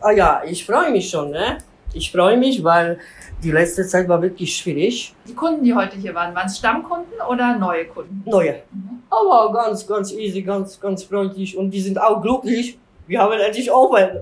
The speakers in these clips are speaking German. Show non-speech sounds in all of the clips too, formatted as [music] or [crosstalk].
Ah ja, ich freue mich schon. Ne? Ich freue mich, weil die letzte Zeit war wirklich schwierig. Die Kunden, die heute hier waren, waren es Stammkunden oder neue Kunden? Neue. Mhm. Aber ganz, ganz easy, ganz, ganz freundlich und die sind auch glücklich. Wir haben endlich offen.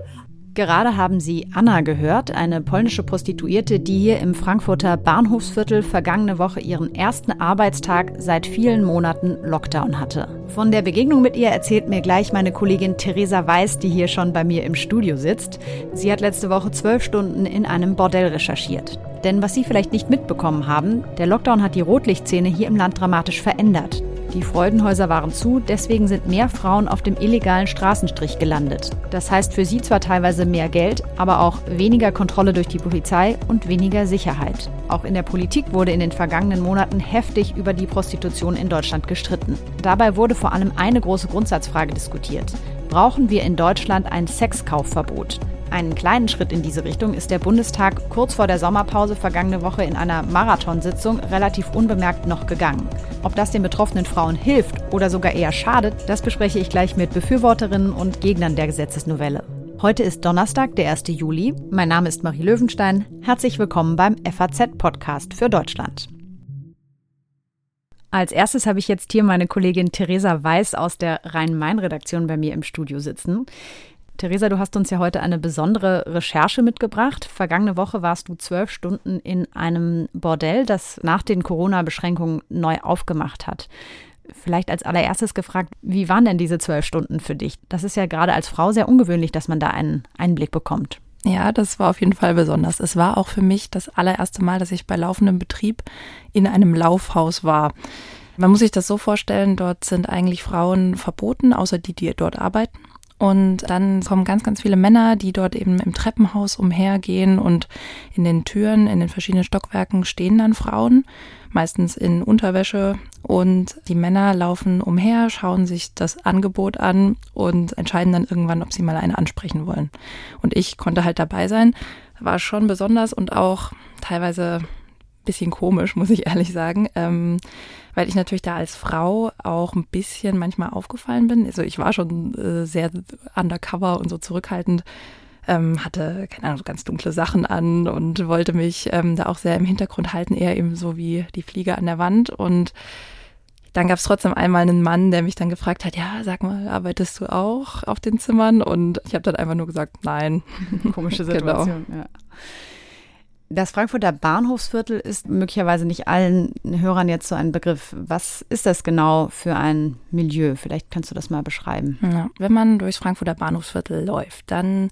Gerade haben Sie Anna gehört, eine polnische Prostituierte, die hier im Frankfurter Bahnhofsviertel vergangene Woche ihren ersten Arbeitstag seit vielen Monaten Lockdown hatte. Von der Begegnung mit ihr erzählt mir gleich meine Kollegin Theresa Weiß, die hier schon bei mir im Studio sitzt. Sie hat letzte Woche zwölf Stunden in einem Bordell recherchiert. Denn was Sie vielleicht nicht mitbekommen haben, der Lockdown hat die Rotlichtszene hier im Land dramatisch verändert. Die Freudenhäuser waren zu, deswegen sind mehr Frauen auf dem illegalen Straßenstrich gelandet. Das heißt für sie zwar teilweise mehr Geld, aber auch weniger Kontrolle durch die Polizei und weniger Sicherheit. Auch in der Politik wurde in den vergangenen Monaten heftig über die Prostitution in Deutschland gestritten. Dabei wurde vor allem eine große Grundsatzfrage diskutiert. Brauchen wir in Deutschland ein Sexkaufverbot? Einen kleinen Schritt in diese Richtung ist der Bundestag kurz vor der Sommerpause vergangene Woche in einer Marathonsitzung relativ unbemerkt noch gegangen. Ob das den betroffenen Frauen hilft oder sogar eher schadet, das bespreche ich gleich mit Befürworterinnen und Gegnern der Gesetzesnovelle. Heute ist Donnerstag, der 1. Juli. Mein Name ist Marie Löwenstein. Herzlich willkommen beim FAZ-Podcast für Deutschland. Als erstes habe ich jetzt hier meine Kollegin Theresa Weiß aus der Rhein-Main-Redaktion bei mir im Studio sitzen. Theresa, du hast uns ja heute eine besondere Recherche mitgebracht. Vergangene Woche warst du zwölf Stunden in einem Bordell, das nach den Corona-Beschränkungen neu aufgemacht hat. Vielleicht als allererstes gefragt, wie waren denn diese zwölf Stunden für dich? Das ist ja gerade als Frau sehr ungewöhnlich, dass man da einen Einblick bekommt. Ja, das war auf jeden Fall besonders. Es war auch für mich das allererste Mal, dass ich bei laufendem Betrieb in einem Laufhaus war. Man muss sich das so vorstellen, dort sind eigentlich Frauen verboten, außer die, die dort arbeiten. Und dann kommen ganz, ganz viele Männer, die dort eben im Treppenhaus umhergehen und in den Türen, in den verschiedenen Stockwerken stehen dann Frauen, meistens in Unterwäsche. Und die Männer laufen umher, schauen sich das Angebot an und entscheiden dann irgendwann, ob sie mal eine ansprechen wollen. Und ich konnte halt dabei sein. War schon besonders und auch teilweise bisschen komisch, muss ich ehrlich sagen. Ähm, weil ich natürlich da als Frau auch ein bisschen manchmal aufgefallen bin. Also ich war schon äh, sehr undercover und so zurückhaltend, ähm, hatte, keine Ahnung, ganz dunkle Sachen an und wollte mich ähm, da auch sehr im Hintergrund halten, eher eben so wie die Fliege an der Wand. Und dann gab es trotzdem einmal einen Mann, der mich dann gefragt hat, ja, sag mal, arbeitest du auch auf den Zimmern? Und ich habe dann einfach nur gesagt, nein. Komische [laughs] genau. Situation, genau. ja. Das Frankfurter Bahnhofsviertel ist möglicherweise nicht allen Hörern jetzt so ein Begriff. Was ist das genau für ein Milieu? Vielleicht kannst du das mal beschreiben. Ja, wenn man durchs Frankfurter Bahnhofsviertel läuft, dann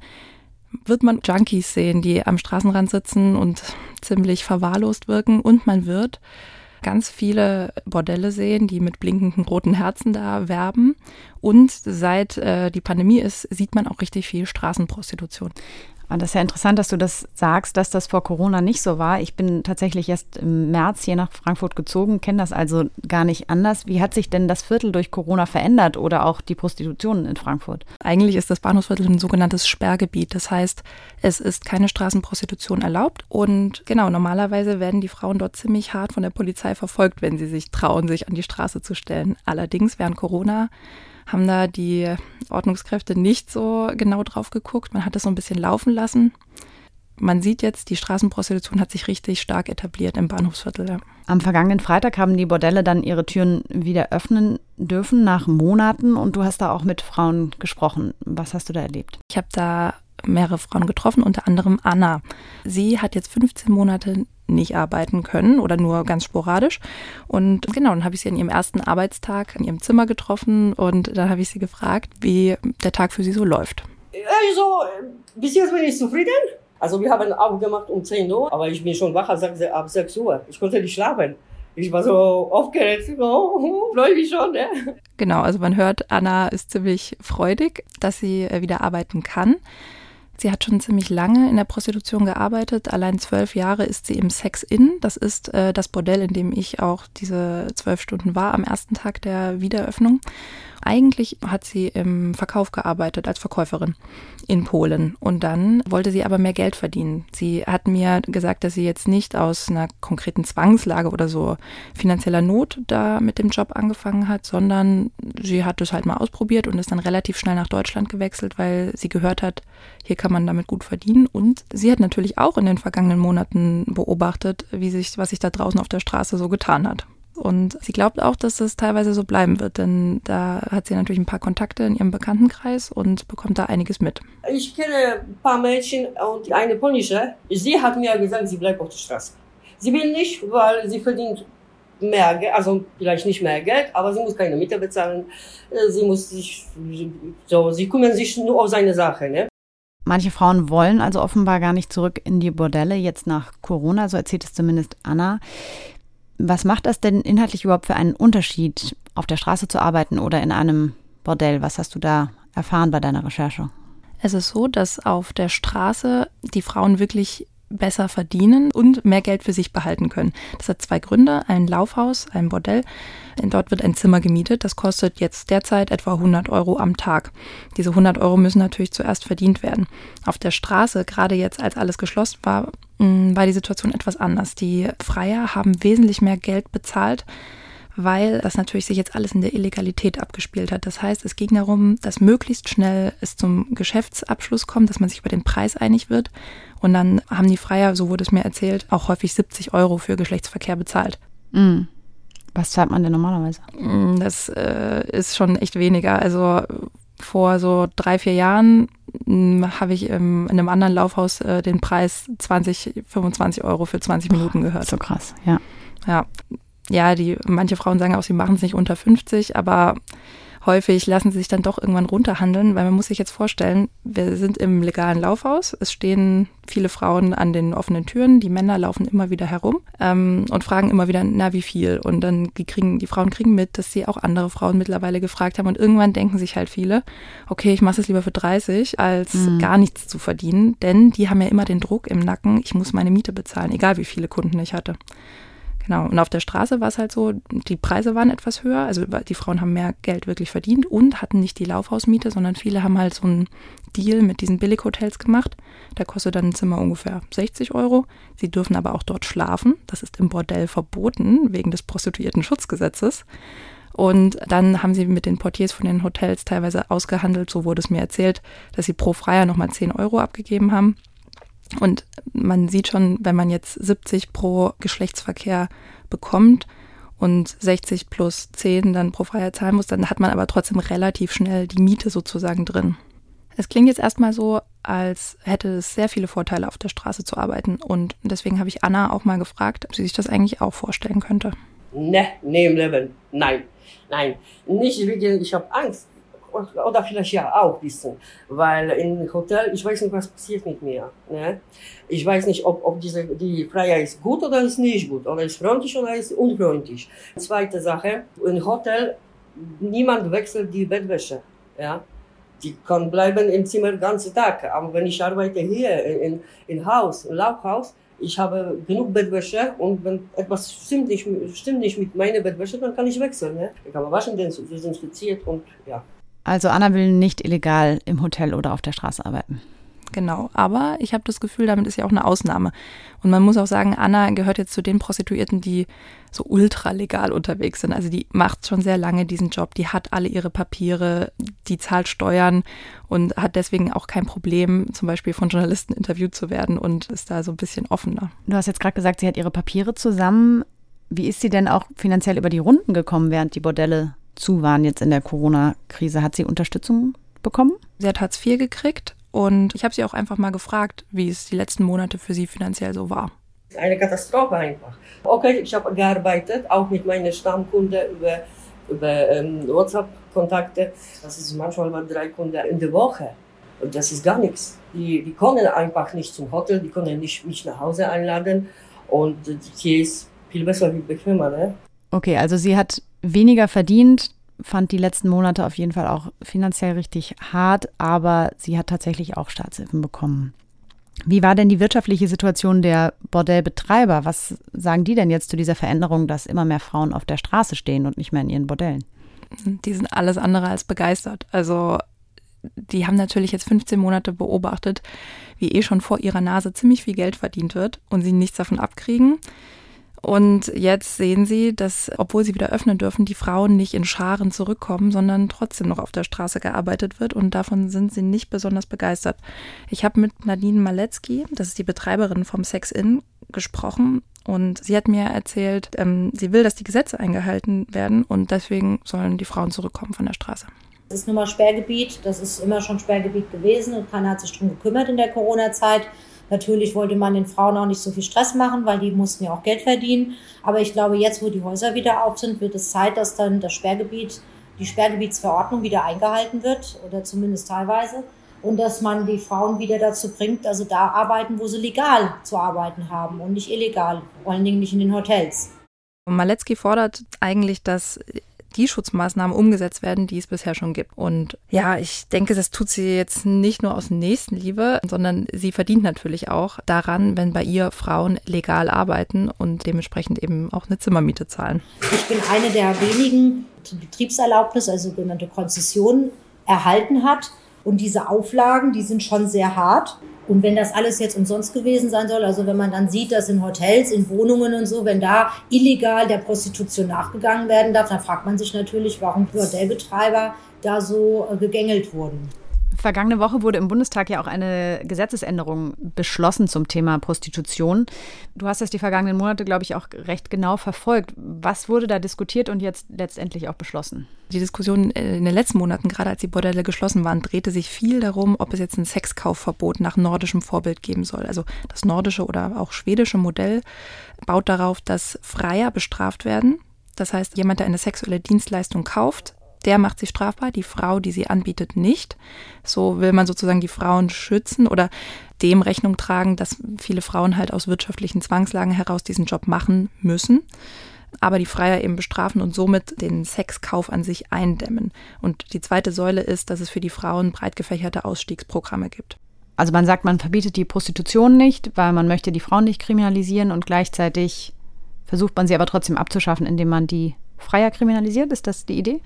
wird man Junkies sehen, die am Straßenrand sitzen und ziemlich verwahrlost wirken. Und man wird ganz viele Bordelle sehen, die mit blinkenden roten Herzen da werben. Und seit äh, die Pandemie ist, sieht man auch richtig viel Straßenprostitution. Das ist ja interessant, dass du das sagst, dass das vor Corona nicht so war. Ich bin tatsächlich erst im März hier nach Frankfurt gezogen, kenne das also gar nicht anders. Wie hat sich denn das Viertel durch Corona verändert oder auch die Prostitution in Frankfurt? Eigentlich ist das Bahnhofsviertel ein sogenanntes Sperrgebiet. Das heißt, es ist keine Straßenprostitution erlaubt. Und genau, normalerweise werden die Frauen dort ziemlich hart von der Polizei verfolgt, wenn sie sich trauen, sich an die Straße zu stellen. Allerdings während Corona haben da die Ordnungskräfte nicht so genau drauf geguckt. Man hat es so ein bisschen laufen lassen. Man sieht jetzt, die Straßenprostitution hat sich richtig stark etabliert im Bahnhofsviertel. Ja. Am vergangenen Freitag haben die Bordelle dann ihre Türen wieder öffnen dürfen nach Monaten und du hast da auch mit Frauen gesprochen. Was hast du da erlebt? Ich habe da mehrere Frauen getroffen, unter anderem Anna. Sie hat jetzt 15 Monate nicht arbeiten können oder nur ganz sporadisch. Und genau, dann habe ich sie an ihrem ersten Arbeitstag in ihrem Zimmer getroffen und dann habe ich sie gefragt, wie der Tag für sie so läuft. Also, bis jetzt bin ich zufrieden. Also wir haben aufgemacht um 10 Uhr, aber ich bin schon wach ab 6 Uhr. Ich konnte nicht schlafen. Ich war so aufgeregt, oh, [laughs] freue mich schon. Ja. Genau, also man hört, Anna ist ziemlich freudig, dass sie äh, wieder arbeiten kann. Sie hat schon ziemlich lange in der Prostitution gearbeitet. Allein zwölf Jahre ist sie im Sex-In. Das ist äh, das Bordell, in dem ich auch diese zwölf Stunden war am ersten Tag der Wiedereröffnung. Eigentlich hat sie im Verkauf gearbeitet als Verkäuferin in Polen und dann wollte sie aber mehr Geld verdienen. Sie hat mir gesagt, dass sie jetzt nicht aus einer konkreten Zwangslage oder so finanzieller Not da mit dem Job angefangen hat, sondern sie hat es halt mal ausprobiert und ist dann relativ schnell nach Deutschland gewechselt, weil sie gehört hat, hier kann man damit gut verdienen und sie hat natürlich auch in den vergangenen Monaten beobachtet, wie sich was sich da draußen auf der Straße so getan hat. Und sie glaubt auch, dass es teilweise so bleiben wird, denn da hat sie natürlich ein paar Kontakte in ihrem Bekanntenkreis und bekommt da einiges mit. Ich kenne ein paar Mädchen und eine polnische. Sie hat mir gesagt, sie bleibt auf der Straße. Sie will nicht, weil sie verdient mehr Geld, also vielleicht nicht mehr Geld, aber sie muss keine Miete bezahlen. Sie muss sich, so, sie kümmern sich nur auf seine Sache, ne? Manche Frauen wollen also offenbar gar nicht zurück in die Bordelle, jetzt nach Corona, so erzählt es zumindest Anna. Was macht das denn inhaltlich überhaupt für einen Unterschied, auf der Straße zu arbeiten oder in einem Bordell? Was hast du da erfahren bei deiner Recherche? Es ist so, dass auf der Straße die Frauen wirklich besser verdienen und mehr Geld für sich behalten können. Das hat zwei Gründe. Ein Laufhaus, ein Bordell. Dort wird ein Zimmer gemietet. Das kostet jetzt derzeit etwa 100 Euro am Tag. Diese 100 Euro müssen natürlich zuerst verdient werden. Auf der Straße, gerade jetzt, als alles geschlossen war, mm, war die Situation etwas anders. Die Freier haben wesentlich mehr Geld bezahlt weil das natürlich sich jetzt alles in der Illegalität abgespielt hat. Das heißt, es ging darum, dass möglichst schnell es zum Geschäftsabschluss kommt, dass man sich über den Preis einig wird. Und dann haben die Freier, so wurde es mir erzählt, auch häufig 70 Euro für Geschlechtsverkehr bezahlt. Mhm. Was zahlt man denn normalerweise? Mm, das äh, ist schon echt weniger. Also vor so drei, vier Jahren mm, habe ich ähm, in einem anderen Laufhaus äh, den Preis 20, 25 Euro für 20 Minuten gehört. So krass, ja. Ja, ja, die manche Frauen sagen auch, sie machen es nicht unter 50, aber häufig lassen sie sich dann doch irgendwann runterhandeln, weil man muss sich jetzt vorstellen, wir sind im legalen Laufhaus, es stehen viele Frauen an den offenen Türen, die Männer laufen immer wieder herum ähm, und fragen immer wieder, na wie viel? Und dann die kriegen die Frauen kriegen mit, dass sie auch andere Frauen mittlerweile gefragt haben und irgendwann denken sich halt viele, okay, ich mache es lieber für 30, als mhm. gar nichts zu verdienen, denn die haben ja immer den Druck im Nacken, ich muss meine Miete bezahlen, egal wie viele Kunden ich hatte. Genau. Und auf der Straße war es halt so, die Preise waren etwas höher. Also die Frauen haben mehr Geld wirklich verdient und hatten nicht die Laufhausmiete, sondern viele haben halt so einen Deal mit diesen Billighotels gemacht. Da kostet dann ein Zimmer ungefähr 60 Euro. Sie dürfen aber auch dort schlafen. Das ist im Bordell verboten wegen des Prostituierten-Schutzgesetzes. Und dann haben sie mit den Portiers von den Hotels teilweise ausgehandelt, so wurde es mir erzählt, dass sie pro Freier nochmal 10 Euro abgegeben haben. Und man sieht schon, wenn man jetzt 70 pro Geschlechtsverkehr bekommt und 60 plus 10 dann pro Freier zahlen muss, dann hat man aber trotzdem relativ schnell die Miete sozusagen drin. Es klingt jetzt erstmal so, als hätte es sehr viele Vorteile, auf der Straße zu arbeiten. Und deswegen habe ich Anna auch mal gefragt, ob sie sich das eigentlich auch vorstellen könnte. Ne, ne im Leben. Nein. Nein. Nicht wegen, ich habe Angst oder vielleicht ja auch ein bisschen, weil im Hotel, ich weiß nicht, was passiert mit mir. Ne? Ich weiß nicht, ob, ob diese, die Freiheit ist gut oder ist nicht gut, oder ist freundlich oder ist unfreundlich. Zweite Sache, im Hotel, niemand wechselt die Bettwäsche. Ja? Die kann bleiben im Zimmer den ganzen Tag. Aber wenn ich arbeite hier in, in Haus, im Laufhaus, ich habe genug Bettwäsche und wenn etwas stimmt nicht, stimmt nicht mit meiner Bettwäsche, dann kann ich wechseln. Ne? Ich kann waschen, desinfiziert und ja. Also Anna will nicht illegal im Hotel oder auf der Straße arbeiten. Genau, aber ich habe das Gefühl, damit ist ja auch eine Ausnahme. Und man muss auch sagen, Anna gehört jetzt zu den Prostituierten, die so ultra legal unterwegs sind. Also die macht schon sehr lange diesen Job, die hat alle ihre Papiere, die zahlt Steuern und hat deswegen auch kein Problem, zum Beispiel von Journalisten interviewt zu werden und ist da so ein bisschen offener. Du hast jetzt gerade gesagt, sie hat ihre Papiere zusammen. Wie ist sie denn auch finanziell über die Runden gekommen, während die Bordelle zu waren jetzt in der Corona-Krise. Hat sie Unterstützung bekommen? Sie hat Hartz IV gekriegt und ich habe sie auch einfach mal gefragt, wie es die letzten Monate für sie finanziell so war. Eine Katastrophe einfach. Okay, ich habe gearbeitet, auch mit meinen Stammkunden über, über ähm, WhatsApp-Kontakte. Das ist manchmal mal drei Kunden in der Woche. Und das ist gar nichts. Die, die können einfach nicht zum Hotel, die können nicht mich nach Hause einladen. Und hier ist viel besser, wie bequemer. Ne? Okay, also sie hat weniger verdient, fand die letzten Monate auf jeden Fall auch finanziell richtig hart, aber sie hat tatsächlich auch Staatshilfen bekommen. Wie war denn die wirtschaftliche Situation der Bordellbetreiber? Was sagen die denn jetzt zu dieser Veränderung, dass immer mehr Frauen auf der Straße stehen und nicht mehr in ihren Bordellen? Die sind alles andere als begeistert. Also die haben natürlich jetzt 15 Monate beobachtet, wie eh schon vor ihrer Nase ziemlich viel Geld verdient wird und sie nichts davon abkriegen. Und jetzt sehen sie, dass, obwohl sie wieder öffnen dürfen, die Frauen nicht in Scharen zurückkommen, sondern trotzdem noch auf der Straße gearbeitet wird. Und davon sind sie nicht besonders begeistert. Ich habe mit Nadine Maletzki, das ist die Betreiberin vom Sex Inn, gesprochen. Und sie hat mir erzählt, ähm, sie will, dass die Gesetze eingehalten werden und deswegen sollen die Frauen zurückkommen von der Straße. Das ist nun mal Sperrgebiet, das ist immer schon Sperrgebiet gewesen und keiner hat sich darum gekümmert in der Corona-Zeit. Natürlich wollte man den Frauen auch nicht so viel Stress machen, weil die mussten ja auch Geld verdienen. Aber ich glaube, jetzt, wo die Häuser wieder auf sind, wird es Zeit, dass dann das Sperrgebiet, die Sperrgebietsverordnung wieder eingehalten wird oder zumindest teilweise. Und dass man die Frauen wieder dazu bringt, also da arbeiten, wo sie legal zu arbeiten haben und nicht illegal, vor allen Dingen nicht in den Hotels. Maletzki fordert eigentlich, dass die Schutzmaßnahmen umgesetzt werden, die es bisher schon gibt. Und ja, ich denke, das tut sie jetzt nicht nur aus Nächstenliebe, sondern sie verdient natürlich auch daran, wenn bei ihr Frauen legal arbeiten und dementsprechend eben auch eine Zimmermiete zahlen. Ich bin eine der wenigen, die Betriebserlaubnis, also sogenannte Konzession, erhalten hat. Und diese Auflagen, die sind schon sehr hart. Und wenn das alles jetzt umsonst gewesen sein soll, also wenn man dann sieht, dass in Hotels, in Wohnungen und so, wenn da illegal der Prostitution nachgegangen werden darf, dann fragt man sich natürlich, warum Bordellbetreiber da so äh, gegängelt wurden. Vergangene Woche wurde im Bundestag ja auch eine Gesetzesänderung beschlossen zum Thema Prostitution. Du hast das die vergangenen Monate, glaube ich, auch recht genau verfolgt. Was wurde da diskutiert und jetzt letztendlich auch beschlossen? Die Diskussion äh, in den letzten Monaten, gerade als die Bordelle geschlossen waren, drehte sich viel darum, ob es jetzt ein Sexkaufverbot nach nordischem Vorbild geben soll. Also das nordische oder auch schwedische Modell baut darauf, dass Freier bestraft werden. Das heißt, jemand, der eine sexuelle Dienstleistung kauft, der macht sie strafbar, die Frau, die sie anbietet, nicht. So will man sozusagen die Frauen schützen oder dem Rechnung tragen, dass viele Frauen halt aus wirtschaftlichen Zwangslagen heraus diesen Job machen müssen aber die Freier eben bestrafen und somit den Sexkauf an sich eindämmen. Und die zweite Säule ist, dass es für die Frauen breit gefächerte Ausstiegsprogramme gibt. Also man sagt, man verbietet die Prostitution nicht, weil man möchte die Frauen nicht kriminalisieren und gleichzeitig versucht man sie aber trotzdem abzuschaffen, indem man die Freier kriminalisiert. Ist das die Idee?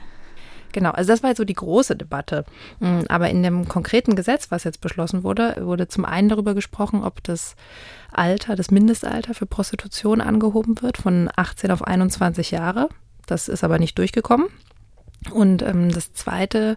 Genau, also das war jetzt so die große Debatte. Mm, aber in dem konkreten Gesetz, was jetzt beschlossen wurde, wurde zum einen darüber gesprochen, ob das Alter, das Mindestalter für Prostitution angehoben wird von 18 auf 21 Jahre. Das ist aber nicht durchgekommen. Und ähm, das zweite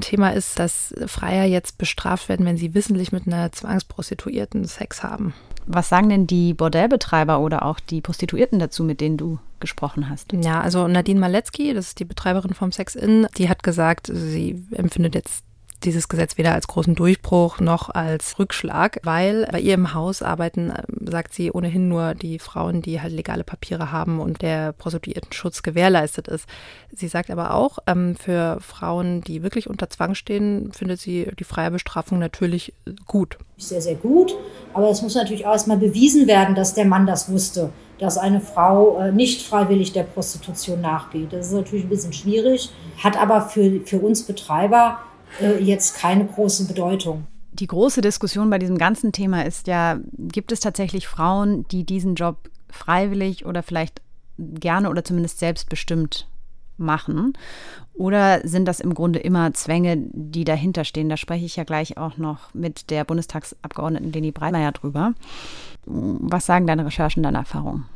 Thema ist, dass Freier jetzt bestraft werden, wenn sie wissentlich mit einer Zwangsprostituierten Sex haben. Was sagen denn die Bordellbetreiber oder auch die Prostituierten dazu, mit denen du gesprochen hast? Ja, also Nadine Maletzki, das ist die Betreiberin vom Sex Inn, die hat gesagt, sie empfindet jetzt dieses Gesetz weder als großen Durchbruch noch als Rückschlag, weil bei ihr im Haus arbeiten, ähm, sagt sie, ohnehin nur die Frauen, die halt legale Papiere haben und der Prostituiertenschutz gewährleistet ist. Sie sagt aber auch, ähm, für Frauen, die wirklich unter Zwang stehen, findet sie die freie Bestrafung natürlich gut. Sehr, sehr gut. Aber es muss natürlich auch erstmal bewiesen werden, dass der Mann das wusste, dass eine Frau äh, nicht freiwillig der Prostitution nachgeht. Das ist natürlich ein bisschen schwierig, hat aber für, für uns Betreiber äh, jetzt keine große Bedeutung. Die große Diskussion bei diesem ganzen Thema ist ja, gibt es tatsächlich Frauen, die diesen Job freiwillig oder vielleicht gerne oder zumindest selbstbestimmt machen? Oder sind das im Grunde immer Zwänge, die dahinter stehen? Da spreche ich ja gleich auch noch mit der Bundestagsabgeordneten Leni Breitmeier drüber. Was sagen deine Recherchen, deine Erfahrungen?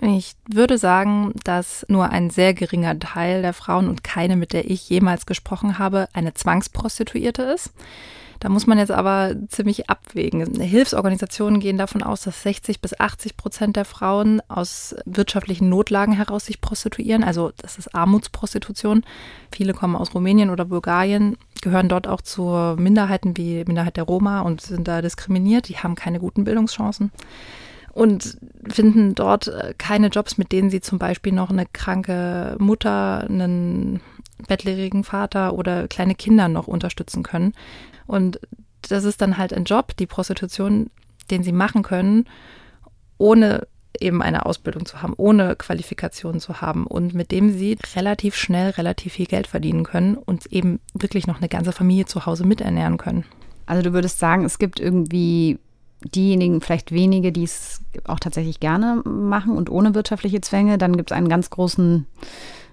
Ich würde sagen, dass nur ein sehr geringer Teil der Frauen und keine, mit der ich jemals gesprochen habe, eine Zwangsprostituierte ist. Da muss man jetzt aber ziemlich abwägen. Hilfsorganisationen gehen davon aus, dass 60 bis 80 Prozent der Frauen aus wirtschaftlichen Notlagen heraus sich prostituieren. Also das ist Armutsprostitution. Viele kommen aus Rumänien oder Bulgarien, gehören dort auch zu Minderheiten wie Minderheit der Roma und sind da diskriminiert. Die haben keine guten Bildungschancen und finden dort äh, keine Jobs, mit denen sie zum Beispiel noch eine kranke Mutter, einen bettlerigen Vater oder kleine Kinder noch unterstützen können. Und das ist dann halt ein Job, die Prostitution, den sie machen können, ohne eben eine Ausbildung zu haben, ohne Qualifikation zu haben und mit dem sie relativ schnell relativ viel Geld verdienen können und eben wirklich noch eine ganze Familie zu Hause miternähren können. Also du würdest sagen, es gibt irgendwie diejenigen, vielleicht wenige, die es auch tatsächlich gerne machen und ohne wirtschaftliche Zwänge. Dann gibt es einen ganz großen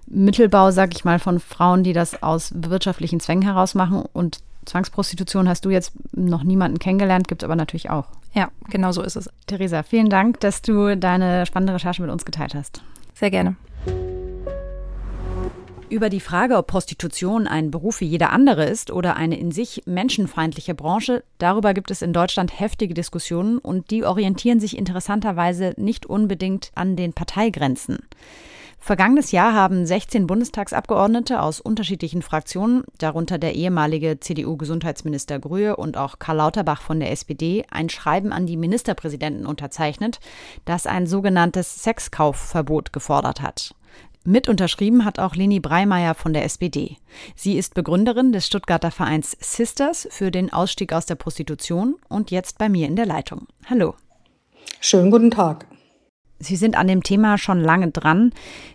Mittelbau, sag ich mal, von Frauen, die das aus wirtschaftlichen Zwängen heraus machen. Und Zwangsprostitution hast du jetzt noch niemanden kennengelernt, gibt es aber natürlich auch. Ja, genau so ist es. Theresa, vielen Dank, dass du deine spannende Recherche mit uns geteilt hast. Sehr gerne. Über die Frage, ob Prostitution ein Beruf wie jeder andere ist oder eine in sich menschenfeindliche Branche, darüber gibt es in Deutschland heftige Diskussionen und die orientieren sich interessanterweise nicht unbedingt an den Parteigrenzen. Vergangenes Jahr haben 16 Bundestagsabgeordnete aus unterschiedlichen Fraktionen, darunter der ehemalige CDU-Gesundheitsminister Grühe und auch Karl Lauterbach von der SPD, ein Schreiben an die Ministerpräsidenten unterzeichnet, das ein sogenanntes Sexkaufverbot gefordert hat. Mit unterschrieben hat auch Leni Breimeyer von der SPD. Sie ist Begründerin des Stuttgarter Vereins Sisters für den Ausstieg aus der Prostitution und jetzt bei mir in der Leitung. Hallo. Schönen guten Tag. Sie sind an dem Thema schon lange dran.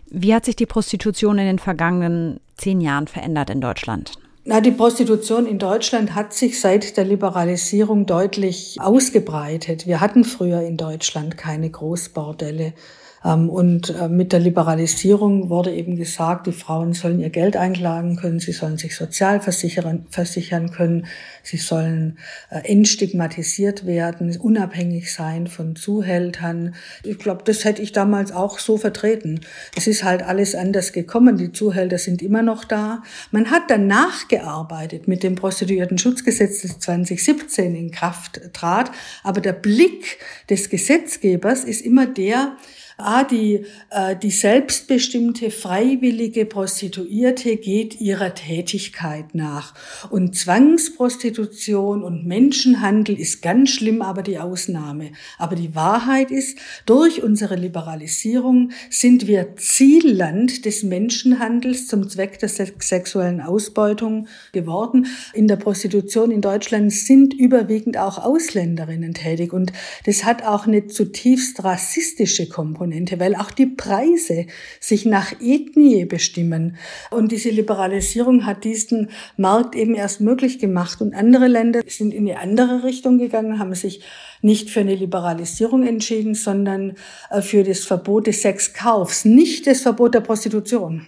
Wie hat sich die Prostitution in den vergangenen zehn Jahren verändert in Deutschland? Na, die Prostitution in Deutschland hat sich seit der Liberalisierung deutlich ausgebreitet. Wir hatten früher in Deutschland keine Großbordelle. Ähm, und äh, mit der Liberalisierung wurde eben gesagt, die Frauen sollen ihr Geld einklagen können, sie sollen sich sozial versichern, versichern können, sie sollen äh, entstigmatisiert werden, unabhängig sein von Zuhältern. Ich glaube, das hätte ich damals auch so vertreten. Es ist halt alles anders gekommen. Die Zuhälter sind immer noch da. Man hat dann nachgearbeitet mit dem Prostituierten-Schutzgesetz, das 2017 in Kraft trat. Aber der Blick des Gesetzgebers ist immer der, Ah, die, äh, die selbstbestimmte, freiwillige Prostituierte geht ihrer Tätigkeit nach. Und Zwangsprostitution und Menschenhandel ist ganz schlimm, aber die Ausnahme. Aber die Wahrheit ist, durch unsere Liberalisierung sind wir Zielland des Menschenhandels zum Zweck der sexuellen Ausbeutung geworden. In der Prostitution in Deutschland sind überwiegend auch Ausländerinnen tätig. Und das hat auch eine zutiefst rassistische Komponente. Komponente, weil auch die Preise sich nach Ethnie bestimmen. Und diese Liberalisierung hat diesen Markt eben erst möglich gemacht. Und andere Länder sind in eine andere Richtung gegangen, haben sich nicht für eine Liberalisierung entschieden, sondern äh, für das Verbot des Sexkaufs, nicht das Verbot der Prostitution.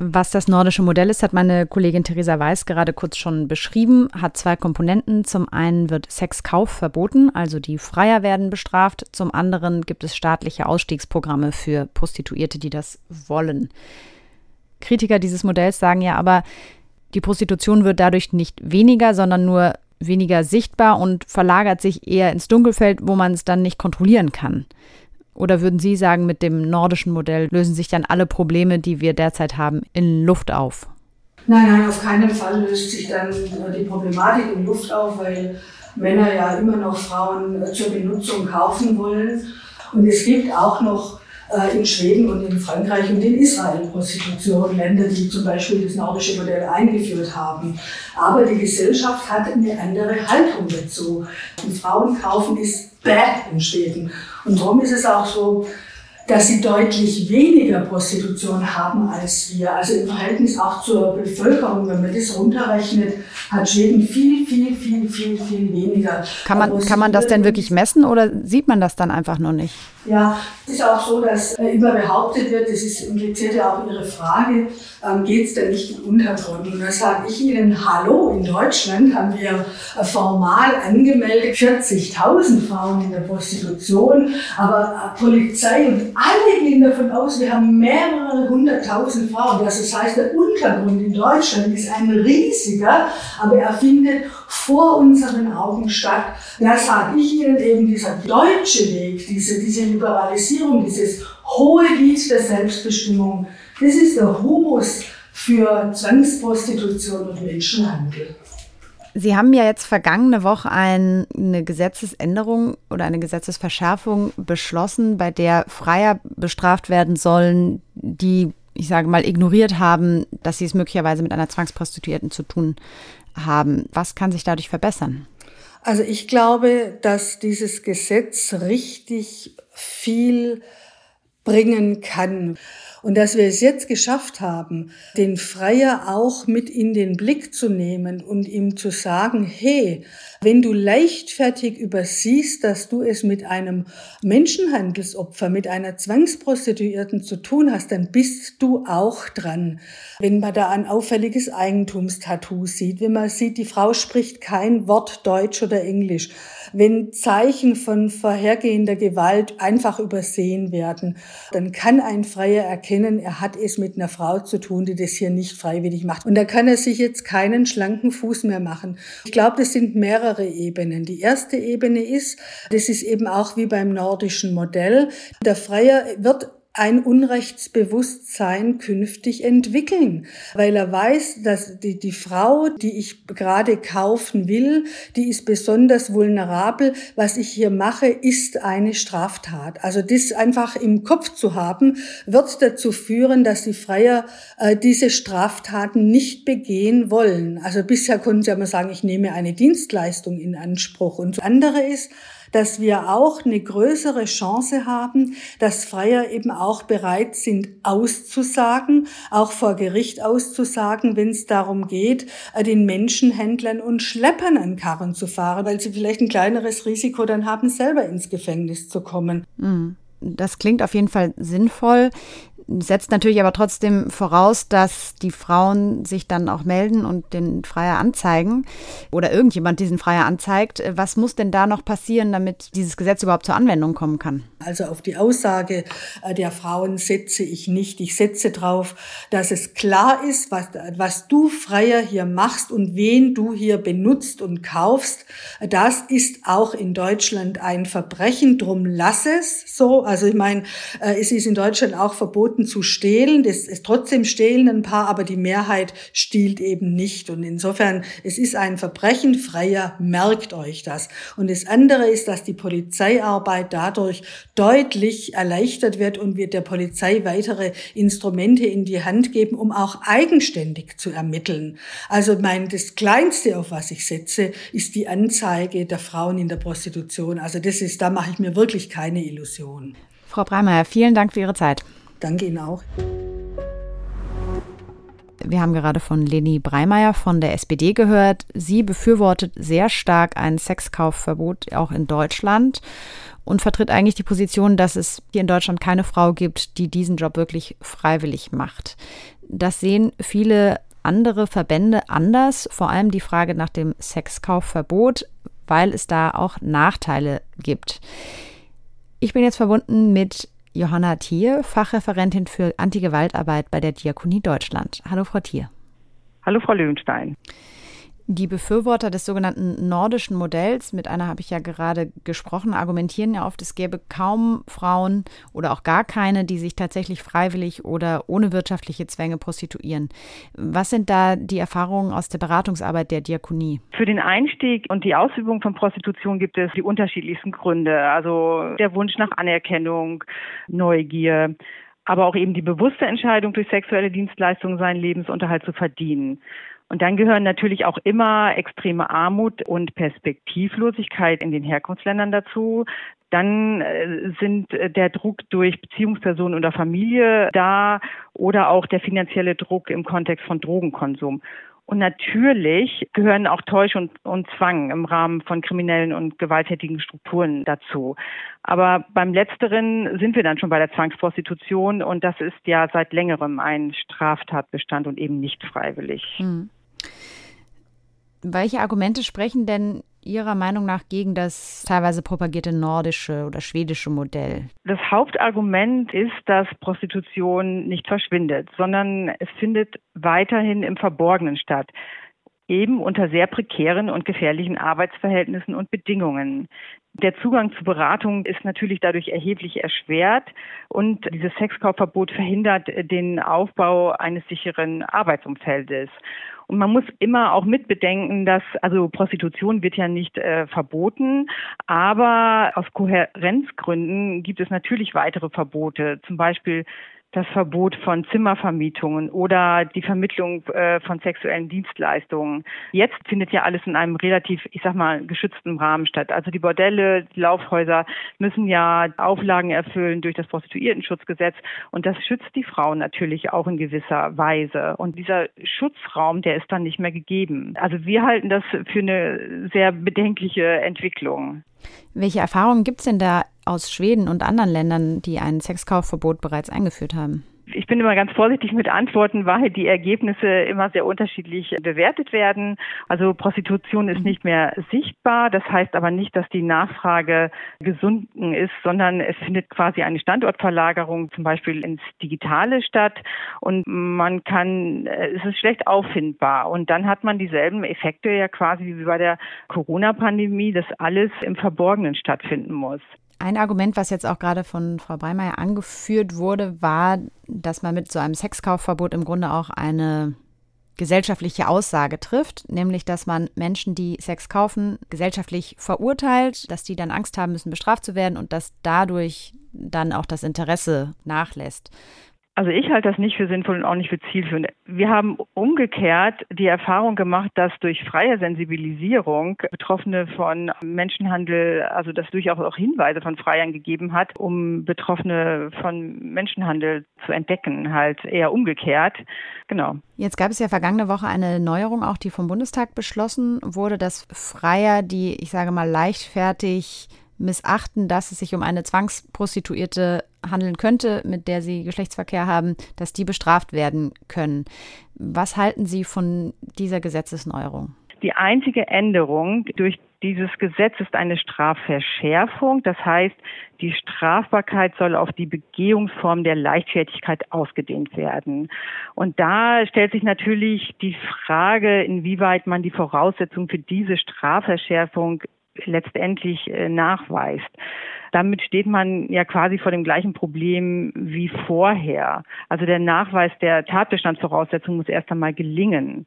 Was das nordische Modell ist, hat meine Kollegin Theresa Weiß gerade kurz schon beschrieben, hat zwei Komponenten. Zum einen wird Sexkauf verboten, also die Freier werden bestraft. Zum anderen gibt es staatliche Ausstiegsprogramme für Prostituierte, die das wollen. Kritiker dieses Modells sagen ja aber, die Prostitution wird dadurch nicht weniger, sondern nur weniger sichtbar und verlagert sich eher ins Dunkelfeld, wo man es dann nicht kontrollieren kann. Oder würden Sie sagen, mit dem nordischen Modell lösen sich dann alle Probleme, die wir derzeit haben, in Luft auf? Nein, nein, auf keinen Fall löst sich dann die Problematik in Luft auf, weil Männer ja immer noch Frauen zur Benutzung kaufen wollen. Und es gibt auch noch äh, in Schweden und in Frankreich und in Israel Prostitution, Länder, die zum Beispiel das nordische Modell eingeführt haben. Aber die Gesellschaft hat eine andere Haltung dazu. Und Frauen kaufen ist bad in Schweden. Und darum ist es auch so, dass sie deutlich weniger Prostitution haben als wir. Also im Verhältnis auch zur Bevölkerung, wenn man das runterrechnet, hat Schweden viel, viel, viel, viel, viel weniger. Kann man, kann man das denn wirklich messen oder sieht man das dann einfach nur nicht? Ja, es ist auch so, dass äh, immer behauptet wird, das ist impliziert ja auch Ihre Frage, ähm, geht es denn nicht in Untergrund? Und da sage ich Ihnen, hallo, in Deutschland haben wir äh, formal angemeldet 40.000 Frauen in der Prostitution, aber äh, Polizei und alle gehen davon aus, wir haben mehrere hunderttausend Frauen. Das heißt, der Untergrund in Deutschland ist ein riesiger, aber er findet vor unseren Augen statt. Da sage ich Ihnen eben, dieser deutsche Weg, diese, diese Liberalisierung, dieses hohe Lied der Selbstbestimmung, das ist der Humus für Zwangsprostitution und Menschenhandel. Sie haben ja jetzt vergangene Woche ein, eine Gesetzesänderung oder eine Gesetzesverschärfung beschlossen, bei der Freier bestraft werden sollen, die, ich sage mal, ignoriert haben, dass sie es möglicherweise mit einer Zwangsprostituierten zu tun haben. Was kann sich dadurch verbessern? Also ich glaube, dass dieses Gesetz richtig viel bringen kann. Und dass wir es jetzt geschafft haben, den Freier auch mit in den Blick zu nehmen und ihm zu sagen, hey, wenn du leichtfertig übersiehst, dass du es mit einem Menschenhandelsopfer, mit einer Zwangsprostituierten zu tun hast, dann bist du auch dran. Wenn man da ein auffälliges Eigentumstattoo sieht, wenn man sieht, die Frau spricht kein Wort Deutsch oder Englisch, wenn Zeichen von vorhergehender Gewalt einfach übersehen werden, dann kann ein Freier erkennen, er hat es mit einer Frau zu tun, die das hier nicht freiwillig macht. Und da kann er sich jetzt keinen schlanken Fuß mehr machen. Ich glaube, das sind mehrere Ebenen. Die erste Ebene ist, das ist eben auch wie beim nordischen Modell, der Freier wird ein Unrechtsbewusstsein künftig entwickeln, weil er weiß, dass die, die Frau, die ich gerade kaufen will, die ist besonders vulnerabel. Was ich hier mache, ist eine Straftat. Also das einfach im Kopf zu haben, wird dazu führen, dass die Freier äh, diese Straftaten nicht begehen wollen. Also bisher konnten sie ja mal sagen, ich nehme eine Dienstleistung in Anspruch. Und das andere ist, dass wir auch eine größere Chance haben, dass Freier eben auch bereit sind, auszusagen, auch vor Gericht auszusagen, wenn es darum geht, äh, den Menschenhändlern und Schleppern an Karren zu fahren, weil sie vielleicht ein kleineres Risiko dann haben, selber ins Gefängnis zu kommen. Mhm. Das klingt auf jeden Fall sinnvoll setzt natürlich aber trotzdem voraus, dass die Frauen sich dann auch melden und den Freier anzeigen oder irgendjemand diesen Freier anzeigt. Was muss denn da noch passieren, damit dieses Gesetz überhaupt zur Anwendung kommen kann? Also auf die Aussage äh, der Frauen setze ich nicht. Ich setze darauf, dass es klar ist, was, was du Freier hier machst und wen du hier benutzt und kaufst. Das ist auch in Deutschland ein Verbrechen. Drum lass es so. Also ich meine, äh, es ist in Deutschland auch verboten, verboten zu stehlen. Das ist trotzdem stehlen ein paar, aber die Mehrheit stiehlt eben nicht. Und insofern, es ist ein Verbrechen freier, merkt euch das. Und das andere ist, dass die Polizeiarbeit dadurch deutlich erleichtert wird und wir der Polizei weitere Instrumente in die Hand geben, um auch eigenständig zu ermitteln. Also mein, das Kleinste, auf was ich setze, ist die Anzeige der Frauen in der Prostitution. Also das ist, da mache ich mir wirklich keine Illusion. Frau Breimeyer, vielen Dank für Ihre Zeit. Danke Ihnen auch. Wir haben gerade von Leni Breimeyer von der SPD gehört. Sie befürwortet sehr stark ein Sexkaufverbot auch in Deutschland und vertritt eigentlich die Position, dass es hier in Deutschland keine Frau gibt, die diesen Job wirklich freiwillig macht. Das sehen viele andere Verbände anders, vor allem die Frage nach dem Sexkaufverbot, weil es da auch Nachteile gibt. Ich bin jetzt verbunden mit Johanna Thier, Fachreferentin für Antigewaltarbeit bei der Diakonie Deutschland. Hallo, Frau Thier. Hallo, Frau Löwenstein. Die Befürworter des sogenannten nordischen Modells, mit einer habe ich ja gerade gesprochen, argumentieren ja oft, es gäbe kaum Frauen oder auch gar keine, die sich tatsächlich freiwillig oder ohne wirtschaftliche Zwänge prostituieren. Was sind da die Erfahrungen aus der Beratungsarbeit der Diakonie? Für den Einstieg und die Ausübung von Prostitution gibt es die unterschiedlichsten Gründe. Also der Wunsch nach Anerkennung, Neugier, aber auch eben die bewusste Entscheidung, durch sexuelle Dienstleistungen seinen Lebensunterhalt zu verdienen. Und dann gehören natürlich auch immer extreme Armut und Perspektivlosigkeit in den Herkunftsländern dazu. Dann äh, sind äh, der Druck durch Beziehungspersonen oder Familie da oder auch der finanzielle Druck im Kontext von Drogenkonsum. Und natürlich gehören auch Täusch und, und, Zwang im Rahmen von kriminellen und gewalttätigen Strukturen dazu. Aber beim Letzteren sind wir dann schon bei der Zwangsprostitution und das ist ja seit längerem ein Straftatbestand und eben nicht freiwillig. Hm. Welche Argumente sprechen denn Ihrer Meinung nach gegen das teilweise propagierte nordische oder schwedische Modell? Das Hauptargument ist, dass Prostitution nicht verschwindet, sondern es findet weiterhin im Verborgenen statt eben unter sehr prekären und gefährlichen Arbeitsverhältnissen und Bedingungen. Der Zugang zu Beratung ist natürlich dadurch erheblich erschwert und dieses Sexkaufverbot verhindert den Aufbau eines sicheren Arbeitsumfeldes. Und man muss immer auch mitbedenken, dass also Prostitution wird ja nicht äh, verboten, aber aus Kohärenzgründen gibt es natürlich weitere Verbote, zum Beispiel das Verbot von Zimmervermietungen oder die Vermittlung äh, von sexuellen Dienstleistungen. Jetzt findet ja alles in einem relativ, ich sag mal, geschützten Rahmen statt. Also die Bordelle, die Laufhäuser müssen ja Auflagen erfüllen durch das Prostituiertenschutzgesetz und das schützt die Frauen natürlich auch in gewisser Weise. Und dieser Schutzraum, der ist dann nicht mehr gegeben. Also wir halten das für eine sehr bedenkliche Entwicklung. Welche Erfahrungen gibt es denn da aus Schweden und anderen Ländern, die ein Sexkaufverbot bereits eingeführt haben? Ich bin immer ganz vorsichtig mit Antworten, weil die Ergebnisse immer sehr unterschiedlich bewertet werden. Also Prostitution ist nicht mehr sichtbar. Das heißt aber nicht, dass die Nachfrage gesunken ist, sondern es findet quasi eine Standortverlagerung zum Beispiel ins Digitale statt und man kann, es ist schlecht auffindbar. Und dann hat man dieselben Effekte ja quasi wie bei der Corona-Pandemie, dass alles im Verborgenen stattfinden muss. Ein Argument, was jetzt auch gerade von Frau Breimeyer angeführt wurde, war, dass man mit so einem Sexkaufverbot im Grunde auch eine gesellschaftliche Aussage trifft, nämlich dass man Menschen, die Sex kaufen, gesellschaftlich verurteilt, dass die dann Angst haben müssen, bestraft zu werden und dass dadurch dann auch das Interesse nachlässt. Also ich halte das nicht für sinnvoll und auch nicht für zielführend. Wir haben umgekehrt die Erfahrung gemacht, dass durch freie Sensibilisierung Betroffene von Menschenhandel, also dass durchaus auch Hinweise von Freiern gegeben hat, um Betroffene von Menschenhandel zu entdecken, halt eher umgekehrt. Genau. Jetzt gab es ja vergangene Woche eine Neuerung, auch die vom Bundestag beschlossen wurde, dass Freier, die, ich sage mal, leichtfertig missachten, dass es sich um eine Zwangsprostituierte handeln könnte, mit der sie Geschlechtsverkehr haben, dass die bestraft werden können. Was halten Sie von dieser Gesetzesneuerung? Die einzige Änderung durch dieses Gesetz ist eine Strafverschärfung. Das heißt, die Strafbarkeit soll auf die Begehungsform der Leichtfertigkeit ausgedehnt werden. Und da stellt sich natürlich die Frage, inwieweit man die Voraussetzungen für diese Strafverschärfung letztendlich äh, nachweist. Damit steht man ja quasi vor dem gleichen Problem wie vorher. Also der Nachweis der Tatbestandsvoraussetzung muss erst einmal gelingen.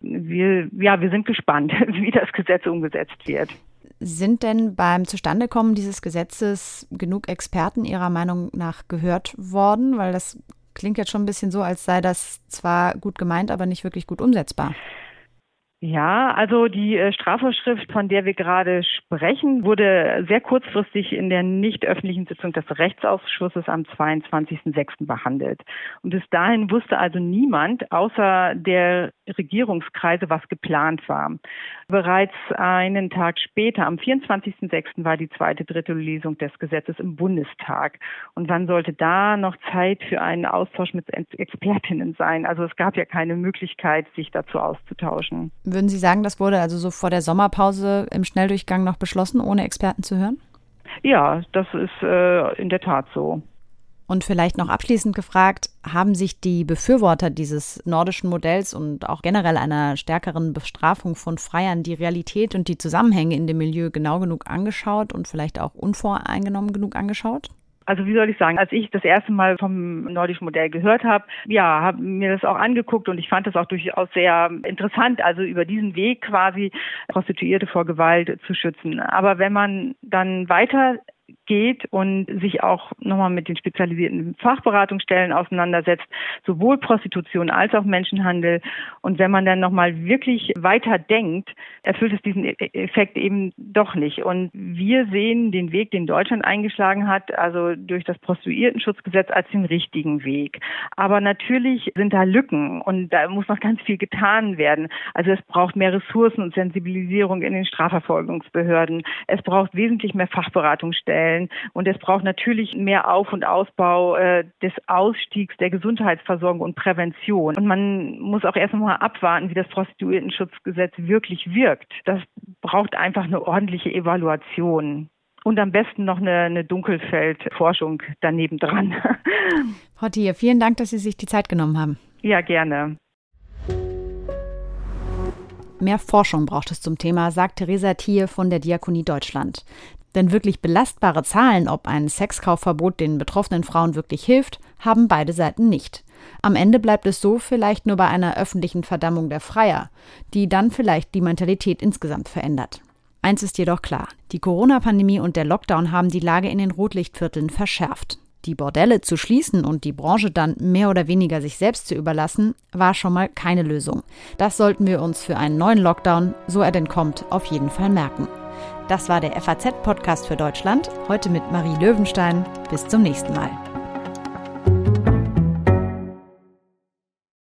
Wir, ja, wir sind gespannt, [laughs] wie das Gesetz umgesetzt wird. Sind denn beim Zustandekommen dieses Gesetzes genug Experten Ihrer Meinung nach gehört worden? Weil das klingt jetzt schon ein bisschen so, als sei das zwar gut gemeint, aber nicht wirklich gut umsetzbar. Ja, also die äh, Strafvorschrift, von der wir gerade sprechen, wurde sehr kurzfristig in der nicht öffentlichen Sitzung des Rechtsausschusses am 22.06. behandelt. Und bis dahin wusste also niemand außer der Regierungskreise, was geplant war. Bereits einen Tag später, am 24.06. war die zweite, dritte Lesung des Gesetzes im Bundestag. Und wann sollte da noch Zeit für einen Austausch mit Expertinnen sein? Also es gab ja keine Möglichkeit, sich dazu auszutauschen. Würden Sie sagen, das wurde also so vor der Sommerpause im Schnelldurchgang noch beschlossen, ohne Experten zu hören? Ja, das ist äh, in der Tat so. Und vielleicht noch abschließend gefragt, haben sich die Befürworter dieses nordischen Modells und auch generell einer stärkeren Bestrafung von Freiern die Realität und die Zusammenhänge in dem Milieu genau genug angeschaut und vielleicht auch unvoreingenommen genug angeschaut? Also wie soll ich sagen, als ich das erste Mal vom nordischen Modell gehört habe, ja, habe mir das auch angeguckt und ich fand das auch durchaus sehr interessant, also über diesen Weg quasi Prostituierte vor Gewalt zu schützen. Aber wenn man dann weiter geht und sich auch nochmal mit den spezialisierten Fachberatungsstellen auseinandersetzt, sowohl Prostitution als auch Menschenhandel. Und wenn man dann nochmal wirklich weiter denkt, erfüllt es diesen e-, Effekt eben doch nicht. Und wir sehen den Weg, den Deutschland eingeschlagen hat, also durch das Prostituiertenschutzgesetz als den richtigen Weg. Aber natürlich sind da Lücken und da muss noch ganz viel getan werden. Also es braucht mehr Ressourcen und Sensibilisierung in den Strafverfolgungsbehörden. Es braucht wesentlich mehr Fachberatungsstellen stellen. Und es braucht natürlich mehr Auf- und Ausbau äh, des Ausstiegs der Gesundheitsversorgung und Prävention. Und man muss auch erst einmal abwarten, wie das Prostituiertenschutzgesetz wirklich wirkt. Das braucht einfach eine ordentliche Evaluation. Und am besten noch eine, eine Dunkelfeldforschung daneben dran. [laughs] Frau Thier, vielen Dank, dass Sie sich die Zeit genommen haben. Ja, gerne. Mehr Forschung braucht es zum Thema, sagt Theresa Thier von der Diakonie Deutschland. Denn wirklich belastbare Zahlen, ob ein Sexkaufverbot den betroffenen Frauen wirklich hilft, haben beide Seiten nicht. Am Ende bleibt es so vielleicht nur bei einer öffentlichen Verdammung der Freier, die dann vielleicht die Mentalität insgesamt verändert. Eins ist jedoch klar, die Corona-Pandemie und der Lockdown haben die Lage in den Rotlichtvierteln verschärft. Die Bordelle zu schließen und die Branche dann mehr oder weniger sich selbst zu überlassen, war schon mal keine Lösung. Das sollten wir uns für einen neuen Lockdown, so er denn kommt, auf jeden Fall merken. Das war der FAZ-Podcast für Deutschland, heute mit Marie Löwenstein. Bis zum nächsten Mal.